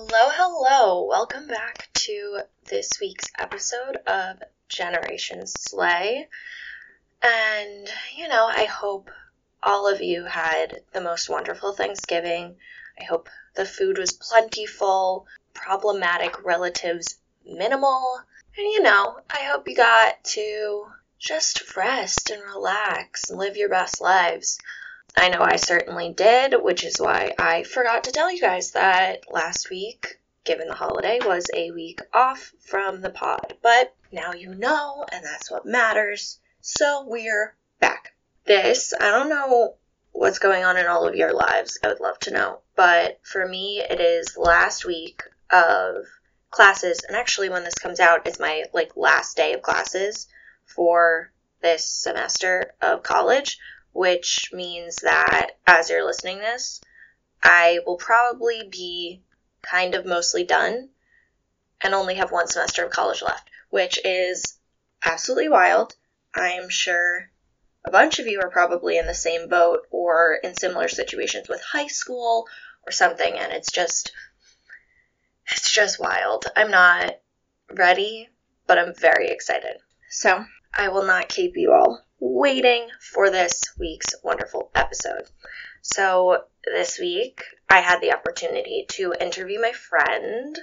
Hello, hello. Welcome back to this week's episode of Generation Slay. And, you know, I hope all of you had the most wonderful Thanksgiving. I hope the food was plentiful, problematic relatives minimal. And, you know, I hope you got to just rest and relax and live your best lives. I know I certainly did, which is why I forgot to tell you guys that last week, given the holiday, was a week off from the pod. But now you know, and that's what matters. So we're back. This, I don't know what's going on in all of your lives. I would love to know. But for me, it is last week of classes, and actually when this comes out, it's my like last day of classes for this semester of college, which means that as you're listening this, I will probably be kind of mostly done and only have one semester of college left, which is absolutely wild. I'm sure a bunch of you are probably in the same boat or in similar situations with high school or something, and it's just it's just wild. I'm not ready, but I'm very excited. So, I will not keep you all waiting for this week's wonderful episode. So, this week I had the opportunity to interview my friend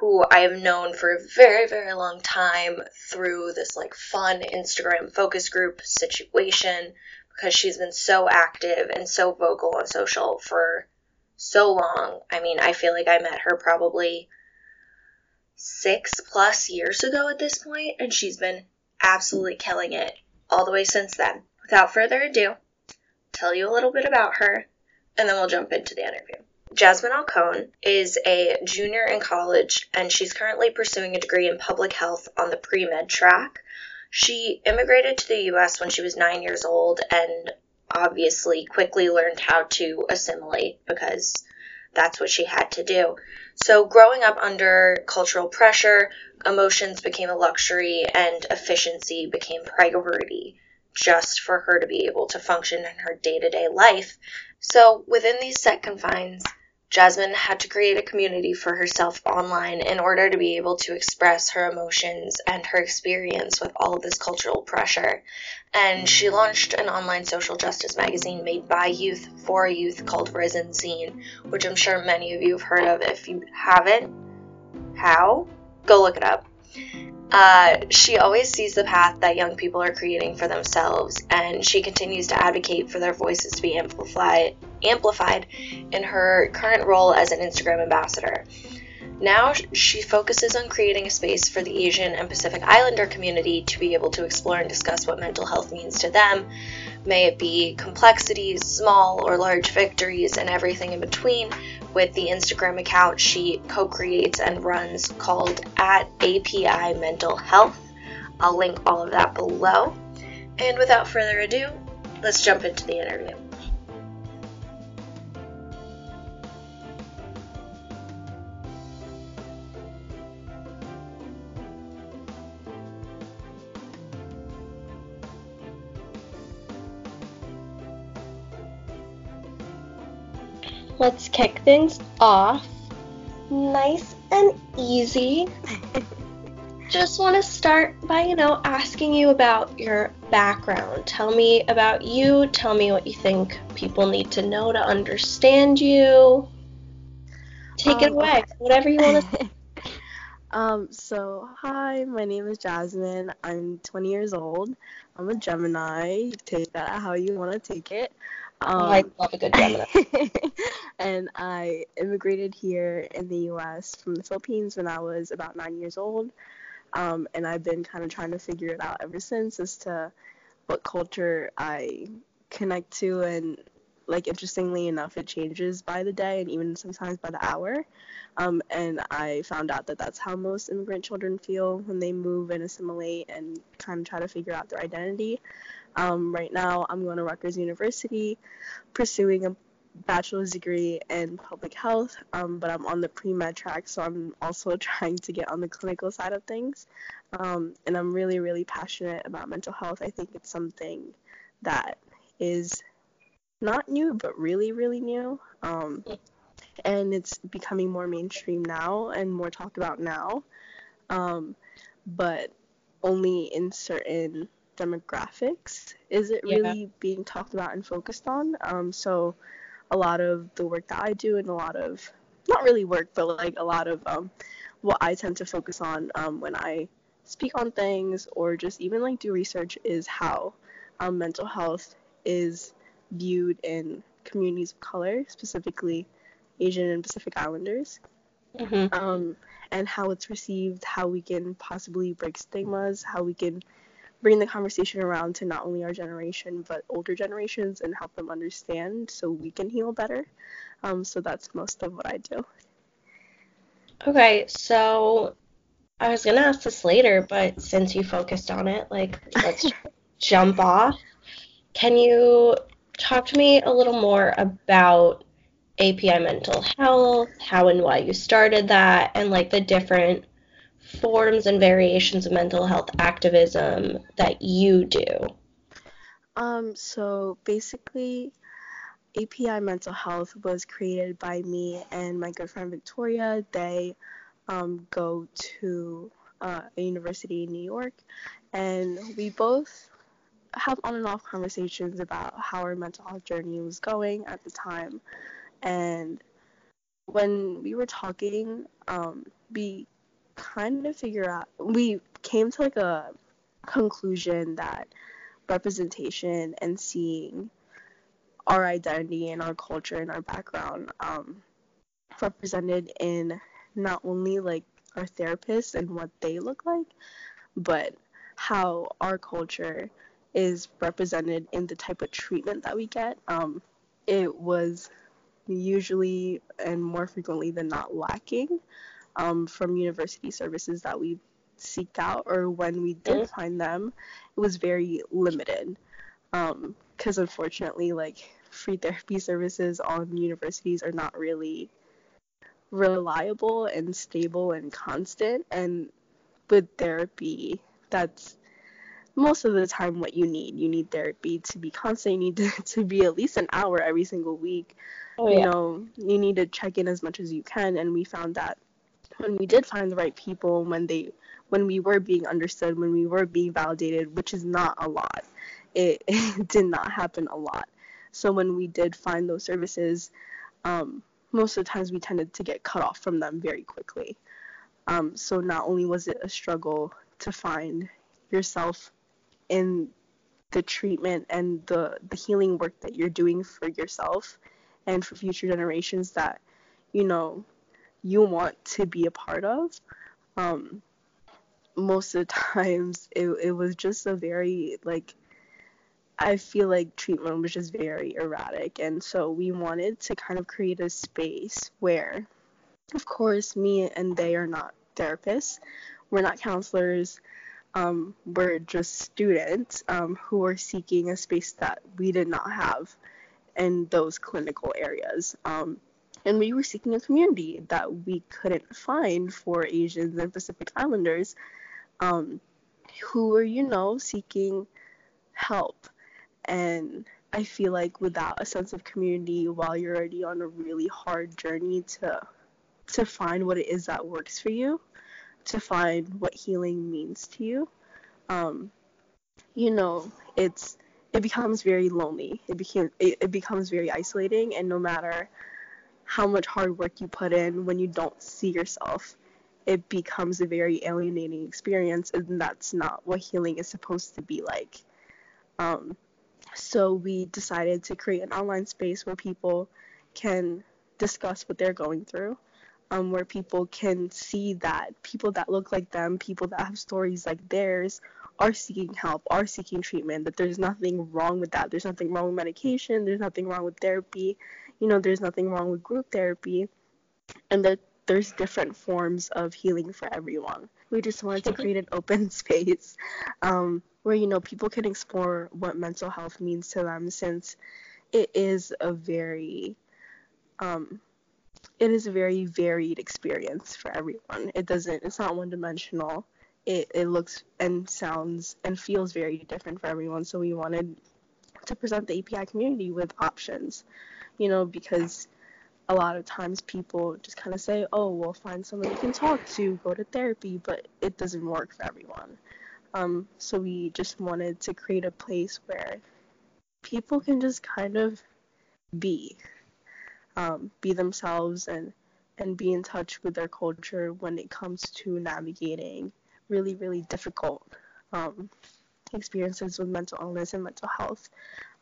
who I have known for a very, very long time through this like fun Instagram focus group situation because she's been so active and so vocal on social for so long. I mean, I feel like I met her probably six plus years ago at this point, and she's been absolutely killing it all the way since then. Without further ado, tell you a little bit about her, and then we'll jump into the interview. Jazmine Alcon is a junior in college, and she's currently pursuing a degree in public health on the pre med track. She immigrated to the US when she was nine years old and obviously quickly learned how to assimilate because that's what she had to do. So, growing up under cultural pressure, emotions became a luxury and efficiency became priority just for her to be able to function in her day to day life. So, within these set confines, Jazmine had to create a community for herself online in order to be able to express her emotions and her experience with all of this cultural pressure. And she launched an online social justice magazine made by youth for youth called Risen Zine, which I'm sure many of you have heard of. If you haven't, how? Go look it up. Uh, she always sees the path that young people are creating for themselves, and she continues to advocate for their voices to be amplified, amplified in her current role as an Instagram ambassador. Now she focuses on creating a space for the Asian and Pacific Islander community to be able to explore and discuss what mental health means to them, may it be complexities, small or large victories, and everything in between, with the Instagram account she co creates and runs called at API Mental Health. I'll link all of that below. And without further ado, let's jump into the interview. Let's kick things off nice and easy. Just want to start by, you know, asking you about your background. Tell me about you. Tell me what you think people need to know to understand you. Take um, it away. Okay. Whatever you want to say. Um, so hi, my name is Jazmine. I'm 20 years old. I'm a Gemini. Take that how you want to take it. Um, oh, I love a good Gemini. and I immigrated here in the U.S. from the Philippines when I was about nine years old. Um, and I've been kind of trying to figure it out ever since as to what culture I connect to. And, like, interestingly enough, it changes by the day and even sometimes by the hour. Um, and I found out that that's how most immigrant children feel when they move and assimilate and kind of try to figure out their identity. Um, right now, I'm going to Rutgers University, pursuing a bachelor's degree in public health, um, but I'm on the pre med track, so I'm also trying to get on the clinical side of things. Um, and I'm really, really passionate about mental health. I think it's something that is not new, but really, really new. Um, and it's becoming more mainstream now and more talked about now. Um, but only in certain demographics is it Yeah. really being talked about and focused on. Um, so a lot of the work that I do and a lot of not really work, but like a lot of um, what I tend to focus on um, when I speak on things or just even like do research is how um, mental health is viewed in communities of color, specifically Asian and Pacific Islanders, Mm-hmm. um, and how it's received, how we can possibly break stigmas, how we can bring the conversation around to not only our generation but older generations and help them understand so we can heal better. Um, so that's most of what I do. Okay, so I was gonna ask this later, but since you focused on it, like let's jump off. Can you talk to me a little more about API mental health, how and why you started that, and like the different forms and variations of mental health activism that you do? Um, so basically, API Mental Health was created by me and my good friend Victoria. They um, go to uh, a university in New York, and we both have on and off conversations about how our mental health journey was going at the time. And when we were talking, um, we kind of figure out we came to like a conclusion that representation and seeing our identity and our culture and our background um, represented in not only like our therapists and what they look like, but how our culture is represented in the type of treatment that we get. Um, it was usually and more frequently than not lacking um, from university services that we seeked out, or when we did Mhm. find them, it was very limited. Because unfortunately, like free therapy services on universities are not really reliable and stable and constant. And with therapy, that's most of the time what you need. You need therapy to be constant. You need to, to be at least an hour every single week. Oh yeah. You know, you need to check in as much as you can. And we found that when we did find the right people, when they when we were being understood, when we were being validated, which is not a lot, it, it did not happen a lot. So when we did find those services, um, most of the times we tended to get cut off from them very quickly. Um, so not only was it a struggle to find yourself in the treatment and the, the healing work that you're doing for yourself and for future generations that, you know, you want to be a part of. Um, most of the times it, it was just a very like I feel like treatment was just very erratic. And so we wanted to kind of create a space where of course me and they are not therapists. We're not counselors. Um, we're just students um, who are seeking a space that we did not have in those clinical areas. Um, and we were seeking a community that we couldn't find for Asians and Pacific Islanders um, who were, you know, seeking help. And I feel like without a sense of community, while you're already on a really hard journey to to find what it is that works for you, to find what healing means to you, um, you know, it's it becomes very lonely. It became it, it becomes very isolating, and no matter how much hard work you put in when you don't see yourself. It becomes a very alienating experience and that's not what healing is supposed to be like. Um, so we decided to create an online space where people can discuss what they're going through um, where people can see that people that look like them people that have stories like theirs are seeking help are seeking treatment that there's nothing wrong with that there's nothing wrong with medication there's nothing wrong with therapy you know there's nothing wrong with group therapy and that there's different forms of healing for everyone. We just wanted to create an open space um, where you know people can explore what mental health means to them, since it is a very um, it is a very varied experience for everyone. It doesn't it's not one dimensional. It it looks and sounds and feels very different for everyone. So we wanted to present the API community with options, you know, because a lot of times people just kind of say, oh, well, find someone you can talk to, go to therapy, but it doesn't work for everyone. Um, so we just wanted to create a place where people can just kind of be, um, be themselves and and be in touch with their culture when it comes to navigating really really difficult um, experiences with mental illness and mental health.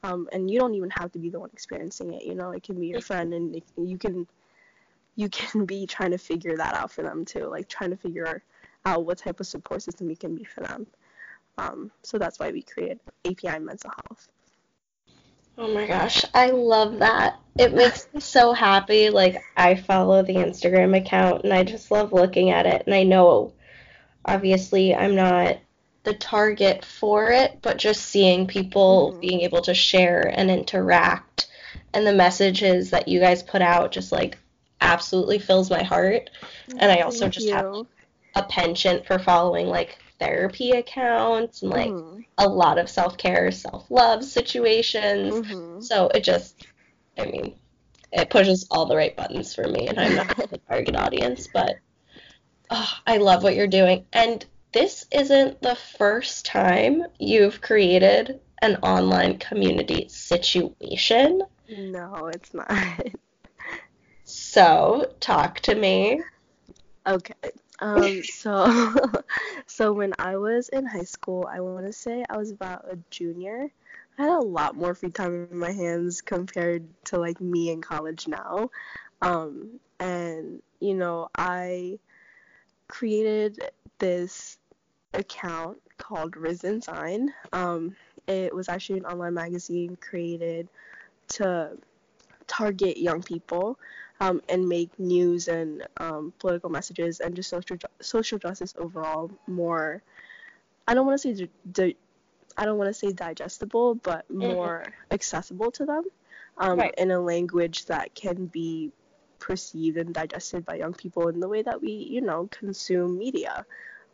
Um, and you don't even have to be the one experiencing it. You know, it can be your friend, and it, you can you can be trying to figure that out for them too, like trying to figure out what type of support system you can be for them. Um, so that's why we created API Mental Health. Oh my gosh, I love that. It makes me so happy. Like, I follow the Instagram account and I just love looking at it. And I know, obviously, I'm not the target for it, but just seeing people mm-hmm. being able to share and interact and the messages that you guys put out just like absolutely fills my heart. And I also just you. have a penchant for following like therapy accounts and like mm-hmm. a lot of self care, self love situations. Mm-hmm. So it just, I mean, it pushes all the right buttons for me, and I'm not the target audience, but oh, I love what you're doing. And this isn't the first time you've created an online community situation. No, it's not. so, talk to me. Okay. Um, so, so when I was in high school, I want to say I was about a junior. I had a lot more free time in my hands compared to like me in college now. Um, and you know, I created this account called Risen Zine. Um, it was actually an online magazine created to target young people um, and make news and um, political messages and just social social justice overall more. I don't want to say di- I don't want to say digestible, but more mm-hmm. accessible to them um, right. in a language that can be perceived and digested by young people in the way that we, you know, consume media.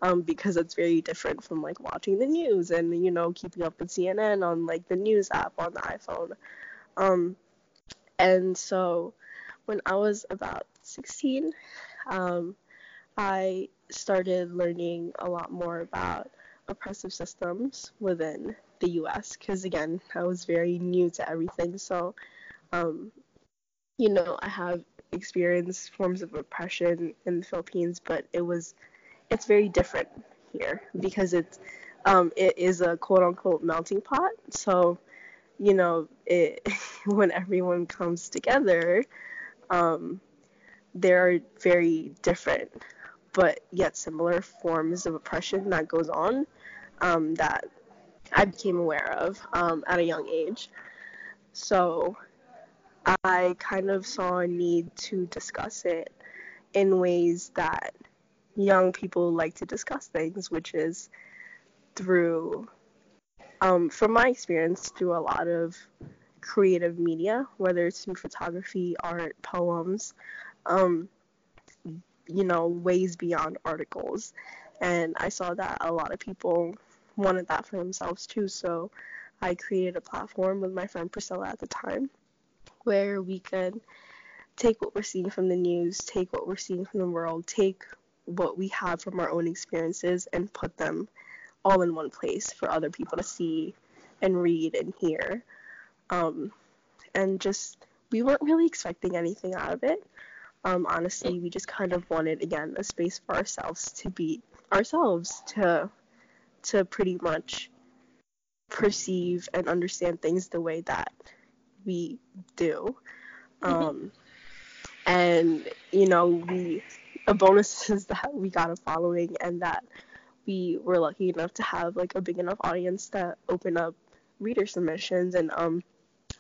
Um, because it's very different from like watching the news and you know keeping up with CNN on like the news app on the iPhone. Um, and so when I was about 16, um, I started learning a lot more about oppressive systems within the US because, again, I was very new to everything. So, um, you know, I have experienced forms of oppression in the Philippines, but it was, it's very different here because it's, um, it is a quote unquote melting pot. So, you know, it, when everyone comes together, um, there are very different but yet similar forms of oppression that goes on um, that I became aware of um, at a young age. So I kind of saw a need to discuss it in ways that young people like to discuss things, which is through, um, from my experience, through a lot of creative media, whether it's through photography, art, poems, um, you know, ways beyond articles. And I saw that a lot of people wanted that for themselves too. So I created a platform with my friend Priscilla at the time where we could take what we're seeing from the news, take what we're seeing from the world, take what we have from our own experiences and put them all in one place for other people to see and read and hear. Um, and just, we weren't really expecting anything out of it. Um, honestly, we just kind of wanted, again, a space for ourselves to be ourselves, to, to pretty much perceive and understand things the way that we do. Mm-hmm. Um, and, you know, we, a bonus is that we got a following and that we were lucky enough to have like a big enough audience that open up reader submissions and um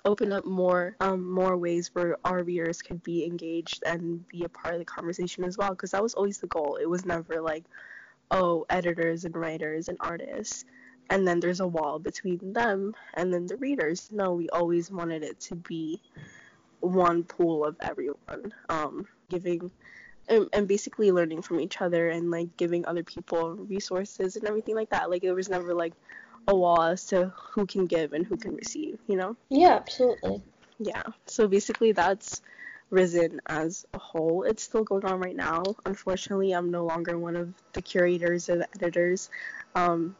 open up more um, more ways where our readers could be engaged and be a part of the conversation as well because that was always the goal it was never like oh editors and writers and artists and then there's a wall between them and then the readers no we always wanted it to be one pool of everyone um, giving and, and basically learning from each other and like giving other people resources and everything like that like it was never like a wall as to who can give and who can receive, you know? Yeah, absolutely. Yeah. So basically that's Risen as a whole. It's still going on right now. Unfortunately, I'm no longer one of the curators or the editors. Um,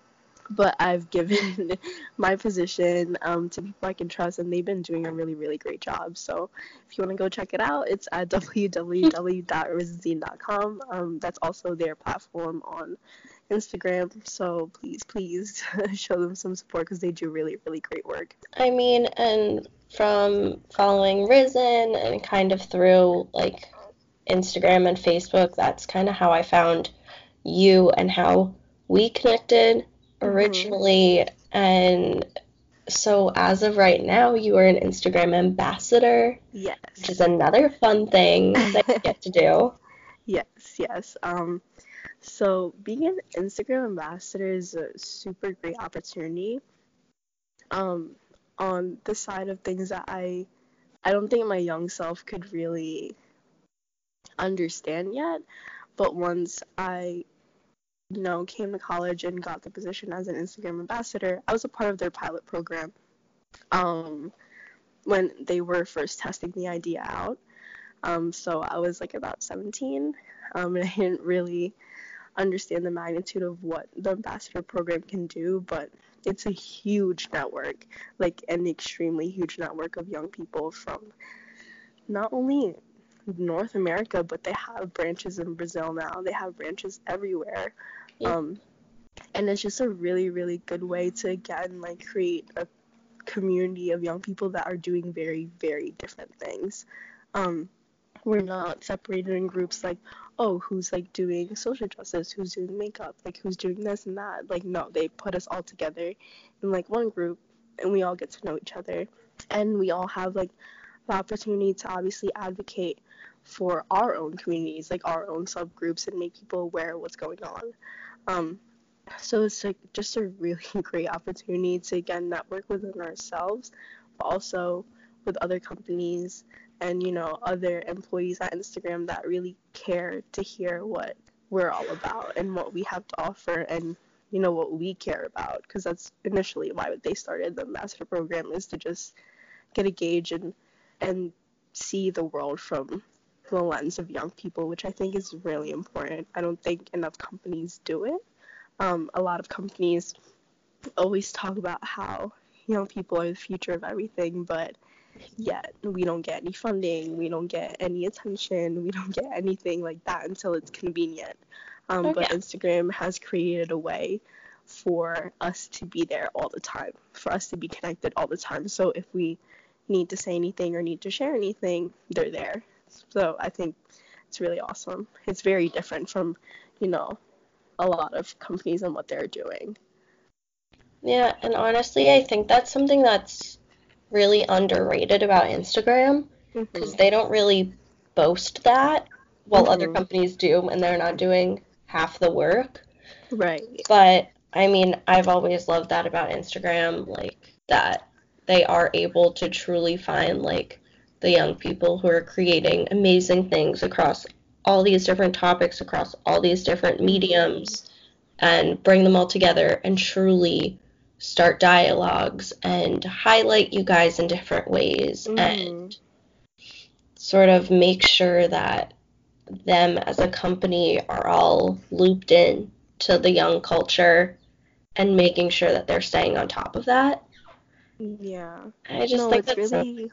but I've given my position um, to people I can trust, and they've been doing a really, really great job. So if you want to go check it out, it's at www.risenzine.com. Um, that's also their platform on Instagram. So please, please show them some support because they do really, really great work. I mean, and from following Risen and kind of through like Instagram and Facebook, that's kind of how I found you and how we connected. Originally. Mm-hmm. And so as of right now, you are an Instagram ambassador. Yes. Which is another fun thing that you get to do. Yes, yes. Um, so being an Instagram ambassador is a super great opportunity. Um, on the side of things that I, I don't think my young self could really understand yet. But once I you know, came to college and got the position as an Instagram ambassador, I was a part of their pilot program um, when they were first testing the idea out. Um, so I was like about 17, um, and I didn't really understand the magnitude of what the ambassador program can do, but it's a huge network, like an extremely huge network of young people from not only North America, but they have branches in Brazil now. They have branches everywhere. Yeah. Um, and it's just a really, really good way to again like create a community of young people that are doing very, very different things. Um, we're not separated in groups like, oh, who's like doing social justice, who's doing makeup, like who's doing this and that. Like, no, they put us all together in like one group and we all get to know each other. And we all have like the opportunity to obviously advocate for our own communities, like our own subgroups, and make people aware of what's going on. Um, so it's like just a really great opportunity to again network within ourselves, but also with other companies and you know other employees at Instagram that really care to hear what we're all about and what we have to offer and you know what we care about because that's initially why they started the master program is to just get a gauge and and see the world from the lens of young people, which I think is really important. I don't think enough companies do it. Um, a lot of companies always talk about how young people are the future of everything, but yet we don't get any funding, we don't get any attention, we don't get anything like that until it's convenient. Um, okay. But Instagram has created a way for us to be there all the time, for us to be connected all the time. So if we need to say anything or need to share anything, they're there. So I think it's really awesome. It's very different from, you know, a lot of companies and what they're doing. Yeah, and honestly, I think that's something that's really underrated about Instagram because mm-hmm. they don't really boast that while mm-hmm. other companies do and they're not doing half the work. Right. But I mean, I've always loved that about Instagram, like that they are able to truly find like the young people who are creating amazing things across all these different topics, across all these different mediums, and bring them all together and truly start dialogues and highlight you guys in different ways mm. and sort of make sure that them as a company are all looped in to the young culture and making sure that they're staying on top of that. Yeah. I just no, think that's really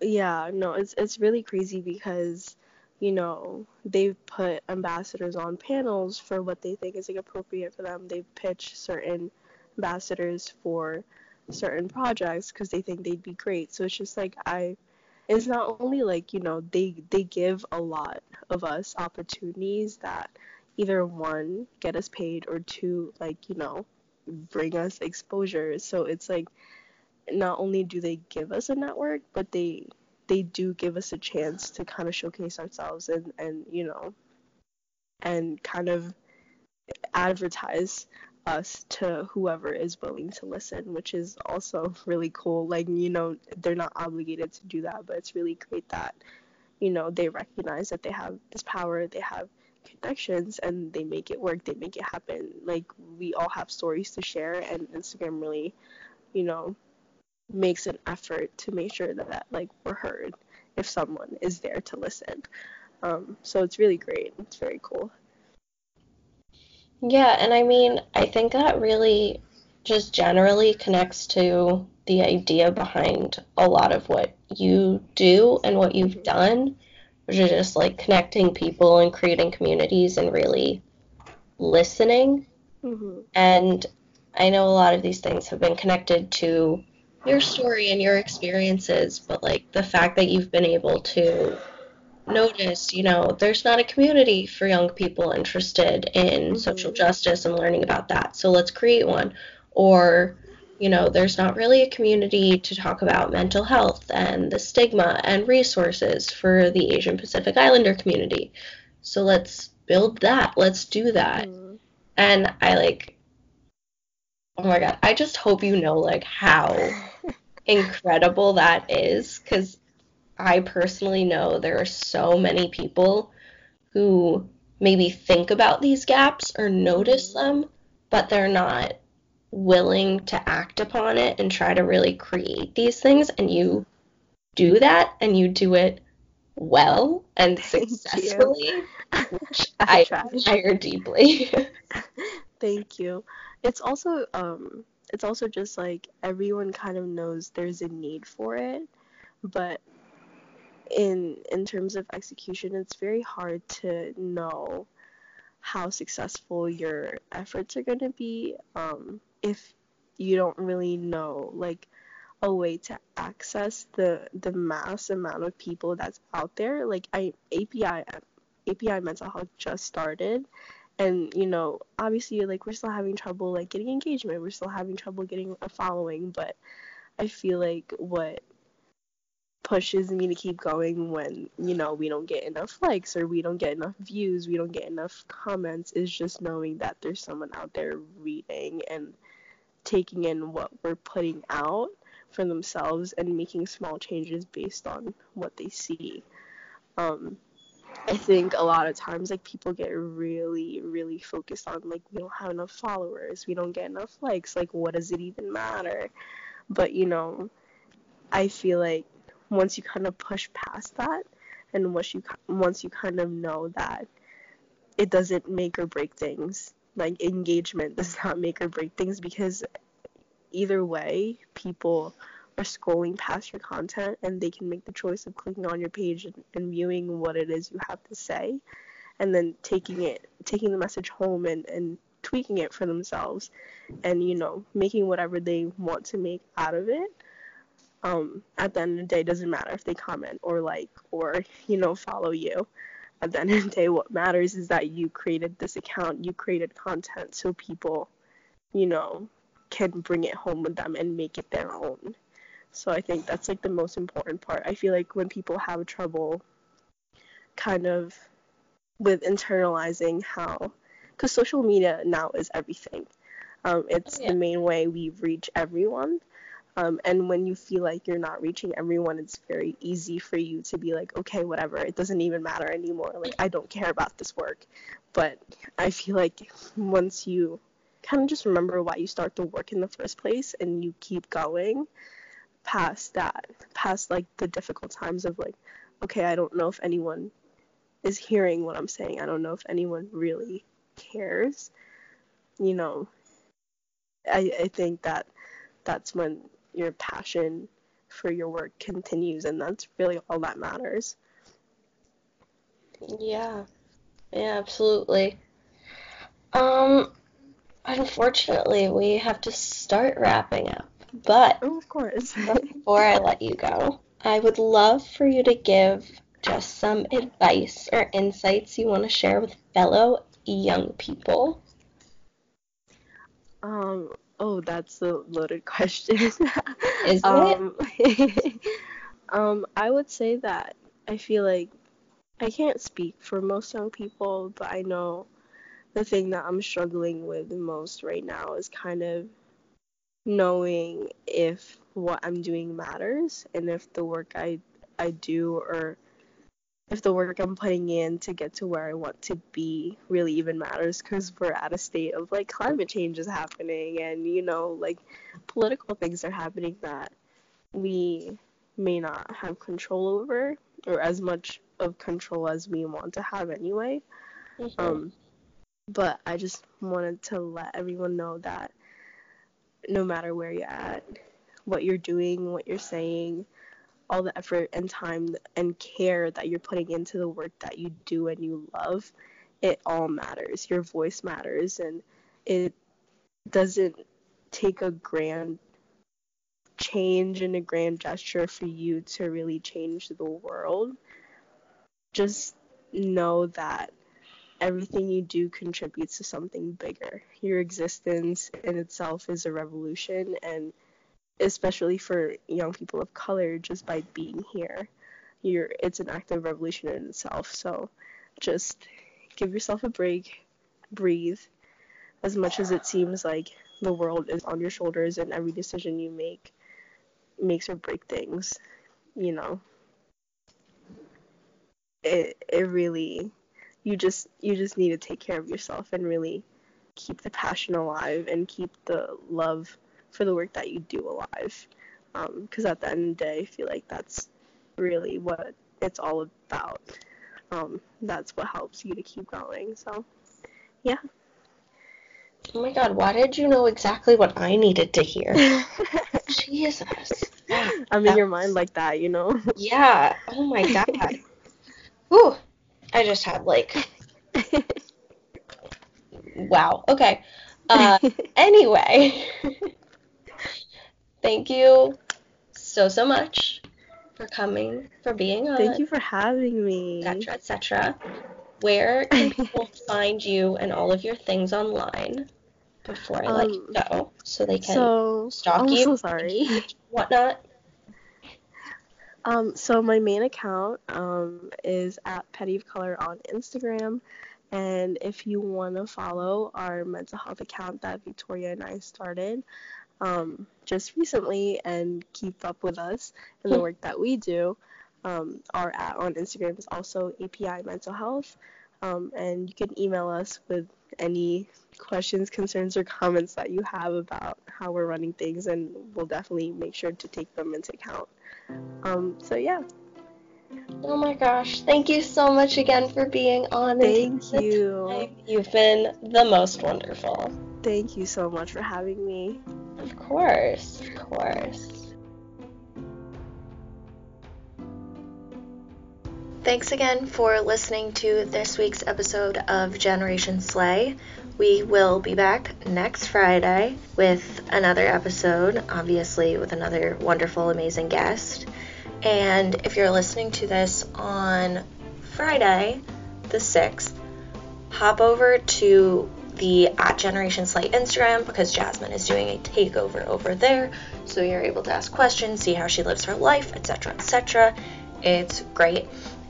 yeah, no, it's it's really crazy because you know they've put ambassadors on panels for what they think is like appropriate for them. They've pitched certain ambassadors for certain projects because they think they'd be great. So it's just like I it's not only like you know they they give a lot of us opportunities that either one get us paid or two like you know bring us exposure. So it's like not only do they give us a network, but they they do give us a chance to kind of showcase ourselves and and you know and kind of advertise us to whoever is willing to listen, which is also really cool. Like, you know, they're not obligated to do that, but it's really great that, you know, they recognize that they have this power, they have connections and they make it work, they make it happen. Like we all have stories to share and Instagram really, you know, makes an effort to make sure that like we're heard if someone is there to listen. Um, so it's really great. It's very cool. Yeah, and I mean, I think that really just generally connects to the idea behind a lot of what you do and what you've mm-hmm. done, which is just like connecting people and creating communities and really listening. Mm-hmm. And I know a lot of these things have been connected to your story and your experiences, but like the fact that you've been able to notice, you know, there's not a community for young people interested in mm-hmm. social justice and learning about that. So let's create one. Or, you know, there's not really a community to talk about mental health and the stigma and resources for the Asian Pacific Islander community. So let's build that. Let's do that. Mm-hmm. And I like oh my god, I just hope you know like how incredible that is cuz I personally know there are so many people who maybe think about these gaps or notice them, but they're not willing to act upon it and try to really create these things. And you do that and you do it well and successfully, which I, I admire deeply. Thank you. It's also um it's also just like everyone kind of knows there's a need for it, but in in terms of execution, it's very hard to know how successful your efforts are going to be um, if you don't really know like a way to access the the mass amount of people that's out there. Like I API API mental health just started. And you know obviously like we're still having trouble like getting engagement. We're still having trouble getting a following. But i feel like what pushes me to keep going when you know we don't get enough likes or we don't get enough views we don't get enough comments is just knowing that there's someone out there reading and taking in what we're putting out for themselves and making small changes based on what they see. Um, i think a lot of times like people get really really focused on like we don't have enough followers we don't get enough likes like what does it even matter? But you know i feel like once you kind of push past that and once you once you kind of know that it doesn't make or break things like engagement does not make or break things because either way people are scrolling past your content and they can make the choice of clicking on your page and, and viewing what it is you have to say and then taking it taking the message home and, and tweaking it for themselves and you know making whatever they want to make out of it um, at the end of the day, doesn't matter if they comment or like or you know follow you. At the end of the day, what matters is that you created this account, you created content, so people, you know, can bring it home with them and make it their own. So I think that's like the most important part. I feel like when people have trouble, kind of, with internalizing how, because social media now is everything. Um, it's yeah. the main way we reach everyone. Um, and when you feel like you're not reaching everyone, it's very easy for you to be like, okay, whatever, it doesn't even matter anymore. Like, I don't care about this work. But I feel like once you kind of just remember why you start the work in the first place and you keep going past that, past like the difficult times of like, okay, I don't know if anyone is hearing what I'm saying. I don't know if anyone really cares. You know, I, I think that that's when your passion for your work continues and that's really all that matters. Yeah. Yeah absolutely. Um unfortunately we have to start wrapping up but oh, of course. before i let you go i would love for you to give just some advice or insights you want to share with fellow young people. Um Oh, that's a loaded question. Is um, it? um, I would say that I feel like I can't speak for most young people, but I know the thing that I'm struggling with the most right now is kind of knowing if what I'm doing matters and if the work I I do or if the work I'm putting in to get to where I want to be really even matters because we're at a state of like climate change is happening and you know like political things are happening that we may not have control over or as much of control as we want to have anyway. Mm-hmm. Um, but I just wanted to let everyone know that no matter where you're at, what you're doing, what you're saying, all the effort and time and care that you're putting into the work that you do and you love, it all matters. Your voice matters, and it doesn't take a grand change and a grand gesture for you to really change the world. Just know that everything you do contributes to something bigger. Your existence in itself is a revolution, and especially for young people of color, just by being here, you're it's an act of revolution in itself. So just give yourself a break, breathe. As much as it seems like the world is on your shoulders and every decision you make makes or break things, you know. It it really you just you just need to take care of yourself and really keep the passion alive and keep the love for the work that you do alive. Because um, at the end of the day, I feel like that's really what it's all about. Um, that's what helps you to keep going. So, yeah. Oh my god, why did you know exactly what I needed to hear? Jesus. I'm in your mind like that, you know? Yeah. Oh my god. Ooh. I just had like. wow. Okay. Uh, anyway. Thank you so, so much for coming, for being on. Thank you for having me. Etc. Etc. Where can people find you and all of your things online before I um, let you um, go, so they can so, stalk I'm you? so sorry. Whatnot. Um, so my main account um, is at Petty of Color on Instagram, and if you want to follow our mental health account that Victoria and I started um, just recently and keep up with us and the work that we do, um, our at on Instagram is also API Mental Health, um, and you can email us with any questions, concerns, or comments that you have about how we're running things, and we'll definitely make sure to take them into account. Um, so yeah. Oh my gosh. Thank you so much again for being on. Thank you. You've been the most wonderful. Thank you so much for having me. Of course, of course. Thanks again for listening to this week's episode of Generation Slay. We will be back next Friday with another episode, obviously, with another wonderful, amazing guest. And if you're listening to this on Friday, the 6th, hop over to the at Generation Slay Instagram because Jazmine is doing a takeover over there. So you're able to ask questions, see how she lives her life, etc., etc. It's great.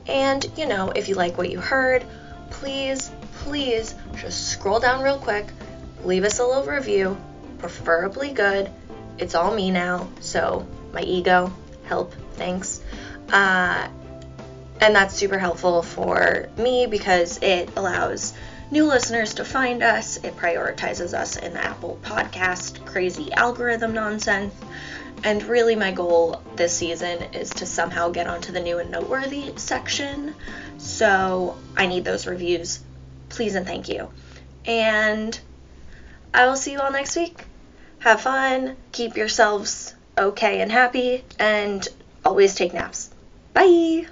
And, you know, if you like what you heard, please, please just scroll down real quick, leave us a little review, preferably good. It's all me now, so my ego, help thanks. Uh, and that's super helpful for me because it allows new listeners to find us. It prioritizes us in the Apple Podcast crazy algorithm nonsense. And really, my goal this season is to somehow get onto the new and noteworthy section. So I need those reviews. Please and thank you. And I will see you all next week. Have fun, keep yourselves okay and happy, and always take naps. Bye!